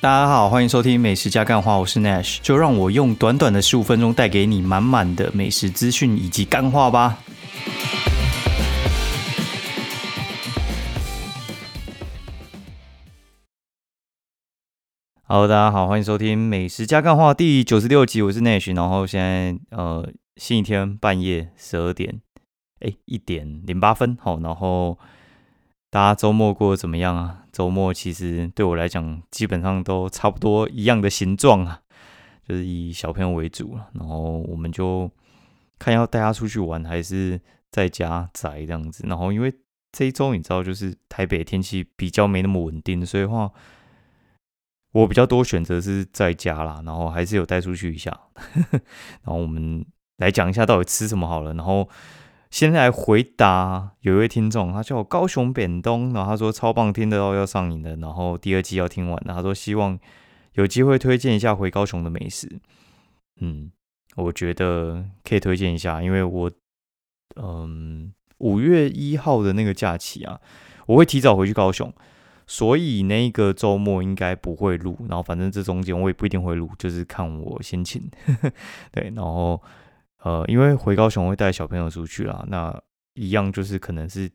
大家好，欢迎收听美食加干话，我是 Nash，就让我用短短的十五分钟带给你满满的美食资讯以及干话吧。Hello，大家好，欢迎收听美食加干话第九十六集，我是 Nash，然后现在呃，星期天半夜十二点，哎，一点零八分，好，然后。大家周末过得怎么样啊？周末其实对我来讲，基本上都差不多一样的形状啊，就是以小朋友为主了。然后我们就看要带他出去玩，还是在家宅这样子。然后因为这一周你知道，就是台北天气比较没那么稳定，所以话我比较多选择是在家啦。然后还是有带出去一下。然后我们来讲一下到底吃什么好了。然后。先来回答有一位听众，他叫我高雄扁东，然后他说超棒，听得到要上瘾的，然后第二季要听完，他说希望有机会推荐一下回高雄的美食。嗯，我觉得可以推荐一下，因为我嗯五月一号的那个假期啊，我会提早回去高雄，所以那个周末应该不会录，然后反正这中间我也不一定会录，就是看我心情。对，然后。呃，因为回高雄会带小朋友出去啦，那一样就是可能是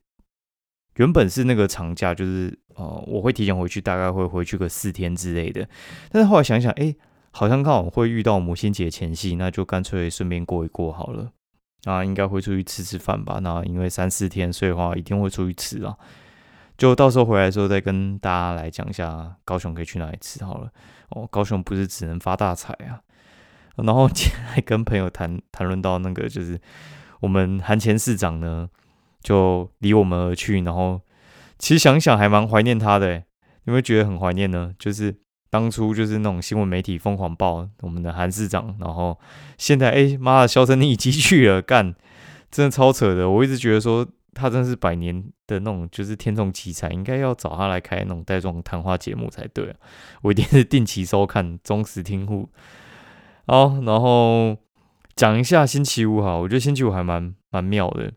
原本是那个长假，就是呃，我会提前回去，大概会回去个四天之类的。但是后来想想，哎，好像刚好会遇到母亲节前夕，那就干脆顺便过一过好了。啊，应该会出去吃吃饭吧？那因为三四天，所以话一定会出去吃啊。就到时候回来之后再跟大家来讲一下高雄可以去哪里吃好了。哦，高雄不是只能发大财啊。然后今天还跟朋友谈谈论到那个，就是我们韩前市长呢，就离我们而去。然后其实想想还蛮怀念他的，有没有觉得很怀念呢？就是当初就是那种新闻媒体疯狂报我们的韩市长，然后现在哎妈的销声匿迹去了，干真的超扯的。我一直觉得说他真是百年的那种就是天纵奇才，应该要找他来开那种带状谈话节目才对啊。我一定是定期收看，忠实听户。好，然后讲一下星期五哈，我觉得星期五还蛮蛮妙的。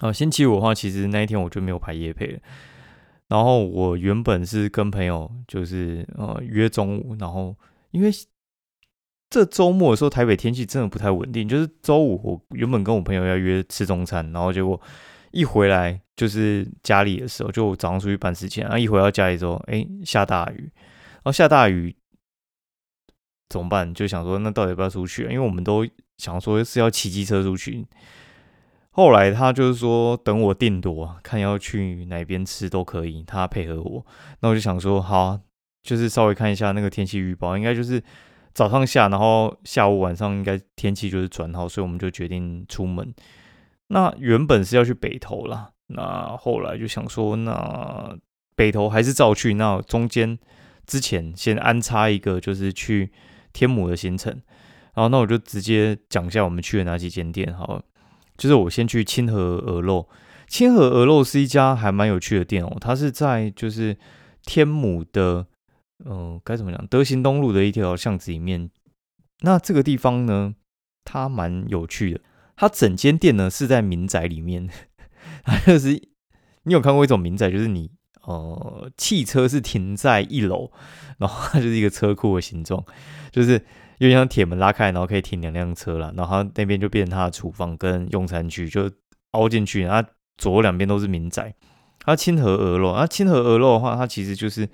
啊，星期五的话，其实那一天我就没有排夜配了。然后我原本是跟朋友就是呃约中午，然后因为这周末的时候台北天气真的不太稳定，就是周五我原本跟我朋友要约吃中餐，然后结果一回来就是家里的时候，就早上出去办事情，然后一回到家里之后，哎下大雨，然后下大雨。怎么办？就想说，那到底要不要出去？因为我们都想说是要骑机车出去。后来他就是说，等我定夺，看要去哪边吃都可以，他配合我。那我就想说，好，就是稍微看一下那个天气预报，应该就是早上下，然后下午晚上应该天气就是转好，所以我们就决定出门。那原本是要去北投啦，那后来就想说，那北投还是照去，那中间之前先安插一个，就是去。天母的行程，然后那我就直接讲一下我们去了哪几间店，好了，就是我先去清河鹅肉，清河鹅肉是一家还蛮有趣的店哦，它是在就是天母的，嗯，该怎么讲，德行东路的一条巷子里面。那这个地方呢，它蛮有趣的，它整间店呢是在民宅里面，它就是你有看过一种民宅，就是你呃汽车是停在一楼，然后它就是一个车库的形状。就是有点像铁门拉开，然后可以停两辆车了，然后那边就变成他的厨房跟用餐区，就凹进去，然后左右两边都是民宅。它清河鹅肉，那清河鹅肉的话，它其实就是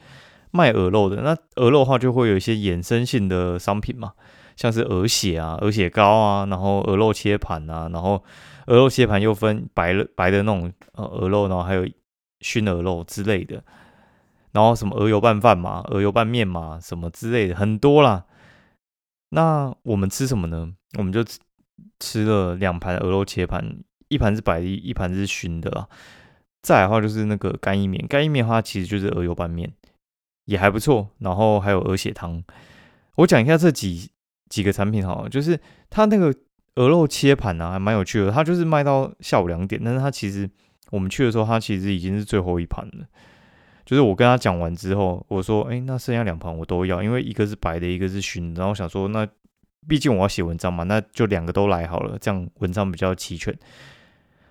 卖鹅肉的。那鹅肉的话，就会有一些衍生性的商品嘛，像是鹅血啊、鹅血糕啊，然后鹅肉切盘啊，然后鹅肉切盘又分白白的那种呃鹅肉，然后还有熏鹅肉之类的，然后什么鹅油拌饭嘛、鹅油拌面嘛，什么之类的很多啦。那我们吃什么呢？我们就吃了两盘鹅肉切盘，一盘是白的，一盘是熏的啦。再的话就是那个干意面，干意面的话其实就是鹅油拌面，也还不错。然后还有鹅血汤。我讲一下这几几个产品哈，就是它那个鹅肉切盘呢，还蛮有趣的。它就是卖到下午两点，但是它其实我们去的时候，他其实已经是最后一盘了。就是我跟他讲完之后，我说：“哎，那剩下两盘我都要，因为一个是白的，一个是熏。然后想说，那毕竟我要写文章嘛，那就两个都来好了，这样文章比较齐全。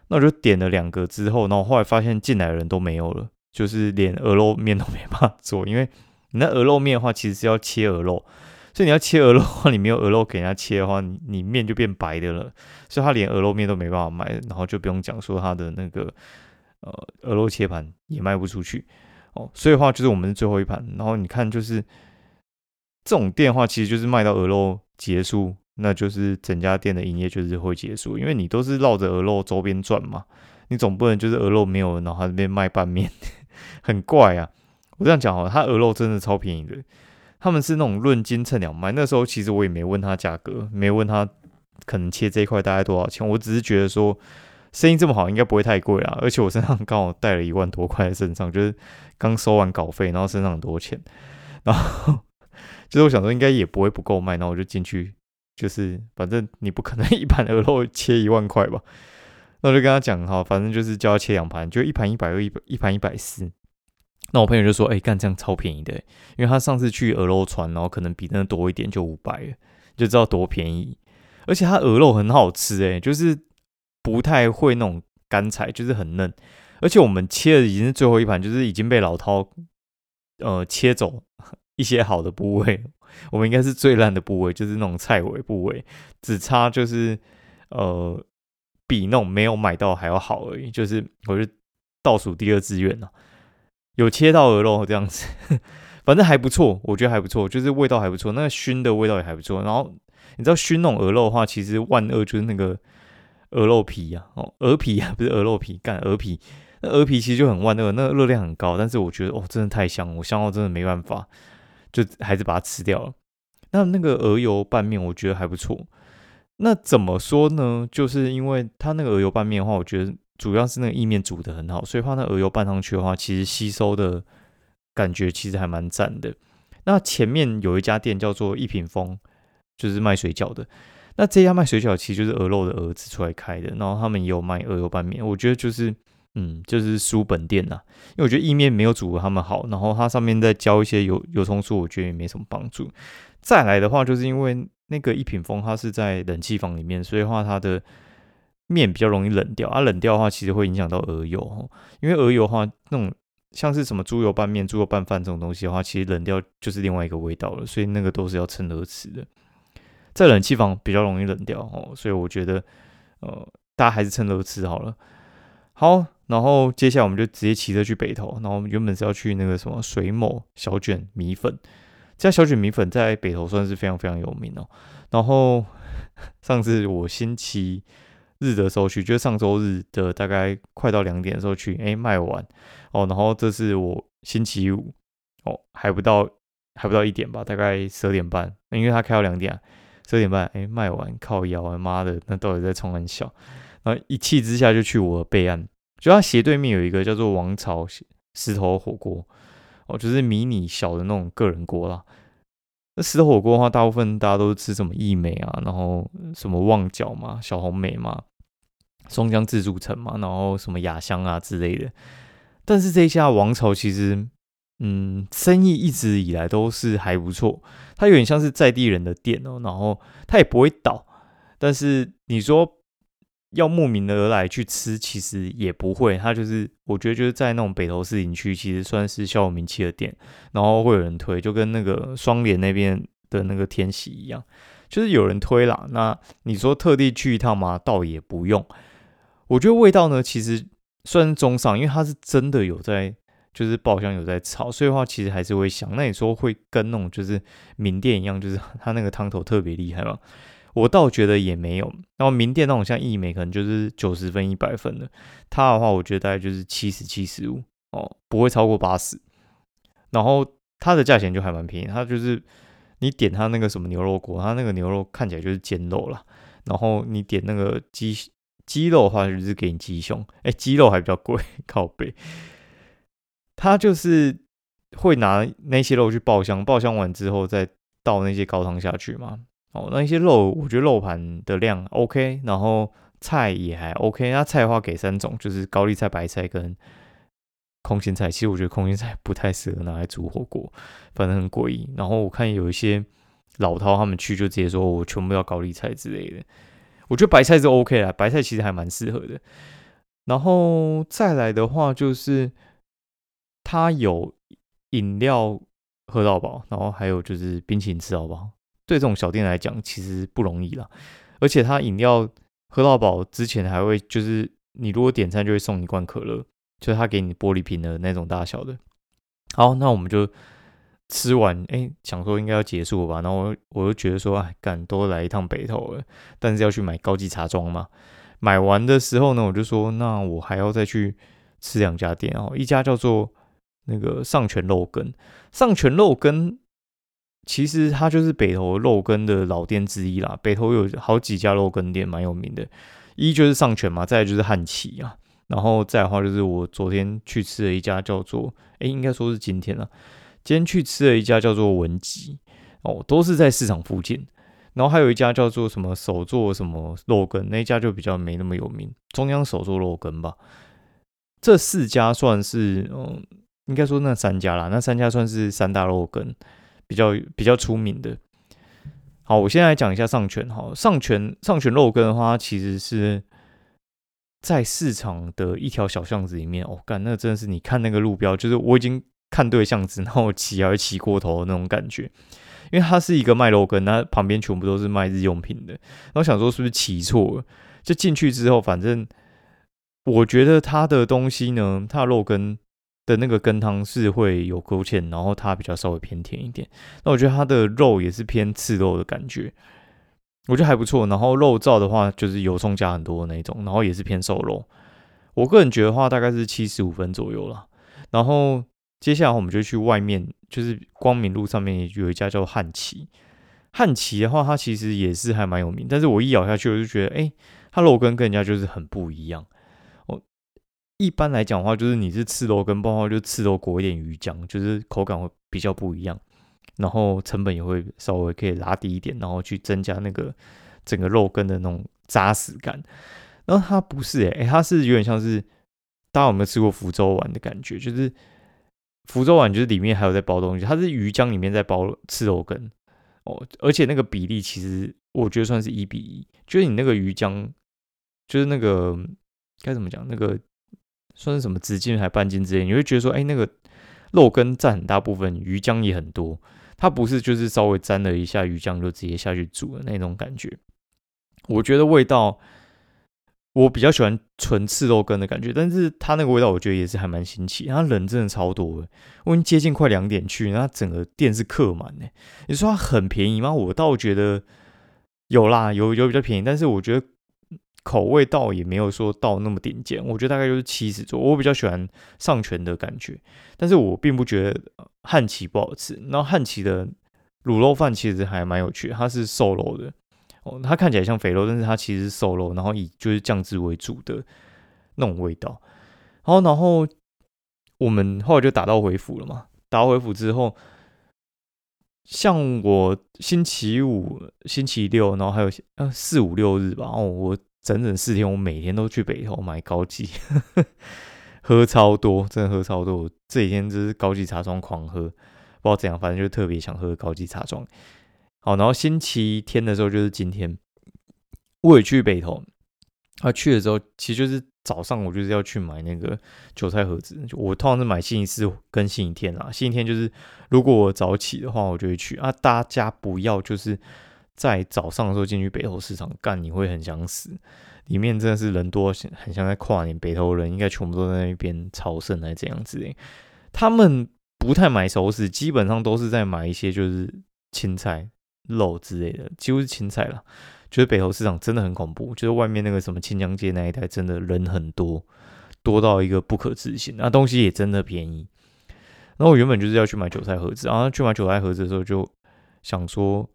那我就点了两个之后，然后后来发现进来的人都没有了，就是连鹅肉面都没办法做，因为你那鹅肉面的话，其实是要切鹅肉，所以你要切鹅肉的话，你没有鹅肉给人家切的话，你你面就变白的了，所以他连鹅肉面都没办法卖，然后就不用讲说他的那个呃鹅肉切盘也卖不出去。哦，所以的话就是我们是最后一盘，然后你看就是这种店的话，其实就是卖到鹅肉结束，那就是整家店的营业就是会结束，因为你都是绕着鹅肉周边转嘛，你总不能就是鹅肉没有，然后那边卖拌面，很怪啊。我这样讲哦，他鹅肉真的超便宜的，他们是那种论斤称两卖。那时候其实我也没问他价格，没问他可能切这一块大概多少钱。我只是觉得说生意这么好，应该不会太贵啊。而且我身上刚好带了一万多块在身上，就是刚收完稿费，然后身上很多钱，然后 就是我想说应该也不会不够卖，然后我就进去，就是反正你不可能一盘鹅肉切一万块吧。那我就跟他讲哈，反正就是叫他切两盘，就一盘一百二，一一盘一百四。那我朋友就说：“哎，干这样超便宜的，因为他上次去鹅肉船，然后可能比那多一点就五百，就知道多便宜。而且他鹅肉很好吃，哎，就是不太会那种干柴，就是很嫩。而且我们切的已经是最后一盘，就是已经被老饕呃切走 一些好的部位，我们应该是最烂的部位，就是那种菜尾部位，只差就是呃比那种没有买到还要好而已，就是我是倒数第二志愿了。”有切到鹅肉这样子，反正还不错，我觉得还不错，就是味道还不错，那个熏的味道也还不错。然后你知道熏那种鹅肉的话，其实万恶就是那个鹅肉皮啊，哦，鹅皮啊，不是鹅肉皮，干鹅皮，那鹅皮其实就很万恶，那个热量很高。但是我觉得哦，真的太香，我香到真的没办法，就还是把它吃掉了。那那个鹅油拌面，我觉得还不错。那怎么说呢？就是因为它那个鹅油拌面的话，我觉得。主要是那个意面煮的很好，所以怕那鹅油拌上去的话，其实吸收的感觉其实还蛮赞的。那前面有一家店叫做一品风，就是卖水饺的。那这家卖水饺其实就是鹅肉的儿子出来开的，然后他们也有卖鹅油拌面。我觉得就是，嗯，就是书本店呐，因为我觉得意面没有煮的他们好，然后它上面再浇一些油油葱酥，我觉得也没什么帮助。再来的话，就是因为那个一品风它是在冷气房里面，所以话它的。面比较容易冷掉啊，冷掉的话其实会影响到鹅油哦，因为鹅油的话，那种像是什么猪油拌面、猪油拌饭这种东西的话，其实冷掉就是另外一个味道了，所以那个都是要趁热吃的。在冷气房比较容易冷掉哦，所以我觉得呃，大家还是趁热吃好了。好，然后接下来我们就直接骑车去北投，然后我们原本是要去那个什么水某小卷米粉，这家小卷米粉在北投算是非常非常有名哦。然后 上次我星期日的时候去，就是上周日的大概快到两点的时候去，哎，卖完哦，然后这是我星期五哦，还不到还不到一点吧，大概十二点半，因为他开到两点，十二点半，哎，卖完靠腰，妈的，那到底在冲很小，然后一气之下就去我备案，就他斜对面有一个叫做王朝石头火锅，哦，就是迷你小的那种个人锅啦。那石头火锅的话，大部分大家都是吃什么益美啊，然后什么旺角嘛、小红美嘛。松江自助城嘛，然后什么雅香啊之类的，但是这一家王朝其实，嗯，生意一直以来都是还不错。它有点像是在地人的店哦，然后它也不会倒。但是你说要慕名而来去吃，其实也不会。它就是我觉得就是在那种北投市林区，其实算是小有名气的店，然后会有人推，就跟那个双联那边的那个天喜一样，就是有人推啦。那你说特地去一趟吗？倒也不用。我觉得味道呢，其实算是中上，因为它是真的有在，就是爆香有在炒，所以的话其实还是会香。那你说会跟那种就是名店一样，就是 它那个汤头特别厉害吗？我倒觉得也没有。然后名店那种像益美，可能就是九十分、一百分的，它的话我觉得大概就是七十七十五哦，不会超过八十。然后它的价钱就还蛮便宜，它就是你点它那个什么牛肉锅，它那个牛肉看起来就是煎肉啦。然后你点那个鸡。鸡肉的话就是给你鸡胸，哎，鸡肉还比较贵，靠背。他就是会拿那些肉去爆香，爆香完之后再倒那些高汤下去嘛。哦，那些肉我觉得肉盘的量 OK，然后菜也还 OK。那菜的话给三种，就是高丽菜、白菜跟空心菜。其实我觉得空心菜不太适合拿来煮火锅，反正很诡异。然后我看有一些老饕他们去就直接说我全部要高丽菜之类的。我觉得白菜是 OK 啦，白菜其实还蛮适合的。然后再来的话，就是它有饮料喝到饱，然后还有就是冰淇淋吃到饱。对这种小店来讲，其实不容易啦。而且它饮料喝到饱之前，还会就是你如果点餐就会送一罐可乐，就是他给你玻璃瓶的那种大小的。好，那我们就吃完，哎，想说应该要结束了吧。然后我就觉得说，哎，干都来一趟北投了，但是要去买高级茶庄嘛。买完的时候呢，我就说，那我还要再去吃两家店哦，一家叫做那个上泉肉羹，上泉肉羹。其实它就是北投肉羹的老店之一啦。北投有好几家肉羹店，蛮有名的。一就是上泉嘛，再就是汉奇啊。然后再的话就是我昨天去吃了一家叫做，哎，应该说是今天了。今天去吃了一家叫做文吉哦，都是在市场附近。然后还有一家叫做什么手做什么肉羹，那一家就比较没那么有名。中央手做肉羹吧。这四家算是，嗯，应该说那三家啦，那三家算是三大肉羹。比较比较出名的，好，我先来讲一下上泉哈。上泉上泉肉羹的话，其实是在市场的一条小巷子里面。哦，干，那真的是你看那个路标，就是我已经看对象子，然后骑还会骑过头的那种感觉。因为它是一个卖肉根，那旁边全部都是卖日用品的。然后想说是不是骑错了？就进去之后，反正我觉得它的东西呢，它的肉根。的那个羹汤是会有勾芡，然后它比较稍微偏甜一点。那我觉得它的肉也是偏刺肉的感觉，我觉得还不错。然后肉燥的话，就是油葱加很多的那种，然后也是偏瘦肉。我个人觉得话，大概是七十五分左右了。然后接下来我们就去外面，就是光明路上面有一家叫汉奇。汉奇的话，它其实也是还蛮有名，但是我一咬下去，我就觉得，哎，它肉羹跟人家就是很不一样。一般来讲的话，就是你是吃肉跟包括就吃肉裹一点鱼浆，就是口感会比较不一样，然后成本也会稍微可以拉低一点，然后去增加那个整个肉羹的那种扎实感。然后它不是诶、它是有点像是大家有没有吃过福州丸的感觉？就是福州碗就是里面还有在包东西，它是鱼浆里面在包吃肉羹哦，而且那个比例其实我觉得算是一比一，就是你那个鱼浆，就是那个该怎么讲那个。算是什么直径还半径之类，你会觉得说，哎，那个肉羹占很大部分，鱼浆也很多，它不是就是稍微沾了一下鱼浆就直接下去煮的那种感觉。我觉得味道，我比较喜欢纯赤肉羹的感觉，但是它那个味道我觉得也是还蛮新奇。它人真的超多的，我已经接近快两点去，那整个店是客满的。你说它很便宜吗？我倒觉得有啦，有有比较便宜，但是我觉得。口味倒也没有说到那么顶尖，我觉得大概就是七十左右。我比较喜欢上泉的感觉，但是我并不觉得汉奇不好吃。然后汉奇的卤肉饭其实还蛮有趣，它是瘦肉的它看起来像肥肉，但是它其实是瘦肉，然后以就是酱汁为主的那种味道。然后，然后我们后来就打道回府了嘛。打道回府之后，像我星期五、星期六，然后还有呃四五六日吧，哦我。整整四天，我每天都去北投买高级，喝超多，真的喝超多。这几天就是高级茶庄狂喝，不知道怎样，反正就特别想喝高级茶庄。好，然后星期天的时候就是今天，我也去北投。啊，去的时候其实就是早上，我就是要去买那个韭菜盒子。我通常是买星期四跟星期天啦。星期天就是如果我早起的话，我就会去。啊，大家不要就是。在早上的时候进去北投市场干，你会很想死。里面真的是人多，很像在跨年。北投人应该全部都在那边朝圣还是怎样子。他们不太买熟食，基本上都是在买一些就是青菜、肉之类的，几乎是青菜了。觉得北投市场真的很恐怖，就是外面那个什么清江街那一带，真的人很多，多到一个不可置信。那东西也真的便宜。然后我原本就是要去买韭菜盒子，然后去买韭菜盒子的时候就想说。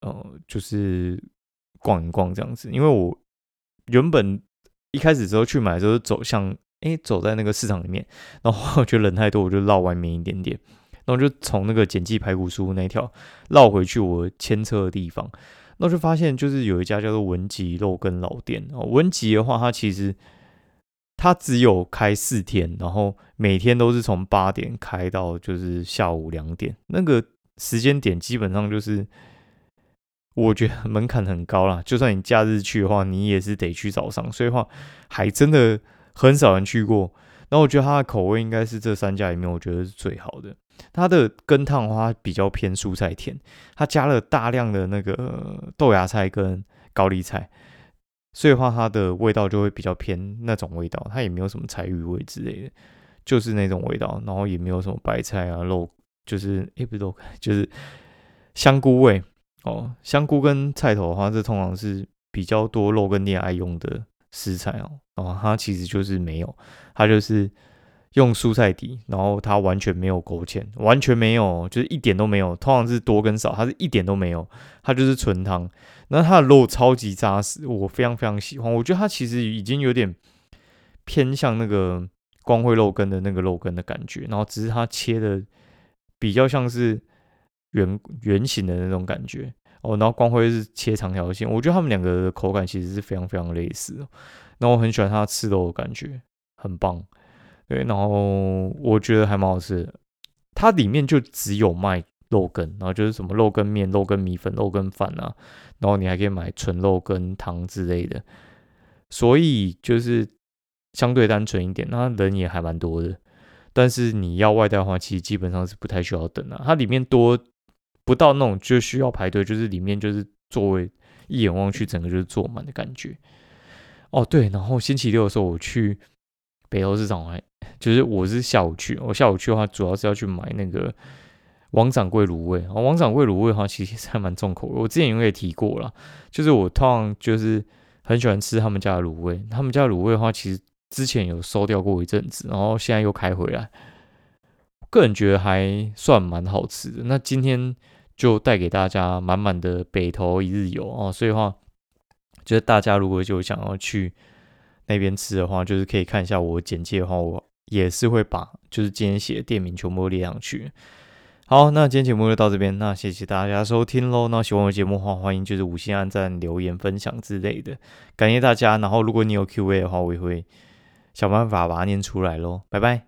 呃，就是逛一逛这样子，因为我原本一开始之后去买的时候走向，哎，走在那个市场里面，然后 我觉得人太多，我就绕外面一点点，然后就从那个简记排骨酥那条绕回去我牵车的地方，那就发现就是有一家叫做文吉肉羹老店哦，文吉的话，它其实它只有开四天，然后每天都是从八点开到就是下午两点，那个时间点基本上就是。我觉得门槛很高啦，就算你假日去的话，你也是得去早上，所以话还真的很少人去过。然后我觉得它的口味应该是这三家里面我觉得是最好的。它的羹汤的话比较偏蔬菜甜，它加了大量的那个豆芽菜跟高丽菜，所以话它的味道就会比较偏那种味道，它也没有什么柴鱼味之类的，就是那种味道，然后也没有什么白菜啊肉，就是诶不是肉，就是香菇味哦，香菇跟菜头的话，这通常是比较多肉跟恋爱用的食材哦，然后它其实就是没有，它就是。用蔬菜底，然后它完全没有勾芡，完全没有，就是一点都没有。通常是多跟少，它是一点都没有，它就是纯汤。那它的肉超级扎实，我非常非常喜欢。我觉得它其实已经有点偏向那个光辉肉羹的那个肉羹的感觉，然后只是它切的比较像是圆圆形的那种感觉哦。然后光辉是切长条线，我觉得他们两个的口感其实是非常非常类似的。那我很喜欢它吃肉的感觉，很棒。对，然后我觉得还蛮好吃的。它里面就只有卖肉羹，然后就是什么肉羹面、肉羹米粉、肉羹饭啊，然后你还可以买纯肉羹汤之类的，所以就是相对单纯一点。那人也还蛮多的，但是你要外带的话，其实基本上是不太需要等啊。它里面多不到那种就需要排队，就是里面就是座位一眼望去整个就是坐满的感觉。哦，对，然后星期六的时候我去。北投市场，还就是我是下午去，我下午去的话，主要是要去买那个王掌柜卤味。然后王掌柜卤味的话，其实还蛮重口味。我之前因为也提过了，就是我通常就是很喜欢吃他们家的卤味。他们家卤味的话，其实之前有收掉过一阵子，然后现在又开回来。个人觉得还算蛮好吃的。那今天就带给大家满满的北投一日游哦，所以话，就是大家如果就想要去。那边吃的话，就是可以看一下我简介的话，我也是会把就是今天写的店名全部列上去。好，那今天节目就到这边，那谢谢大家收听喽。那喜欢我节目的话，欢迎就是五星按赞、留言、分享之类的，感谢大家。然后如果你有 Q&A 的话，我也会想办法把它念出来喽。拜拜。